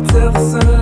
tell the sun.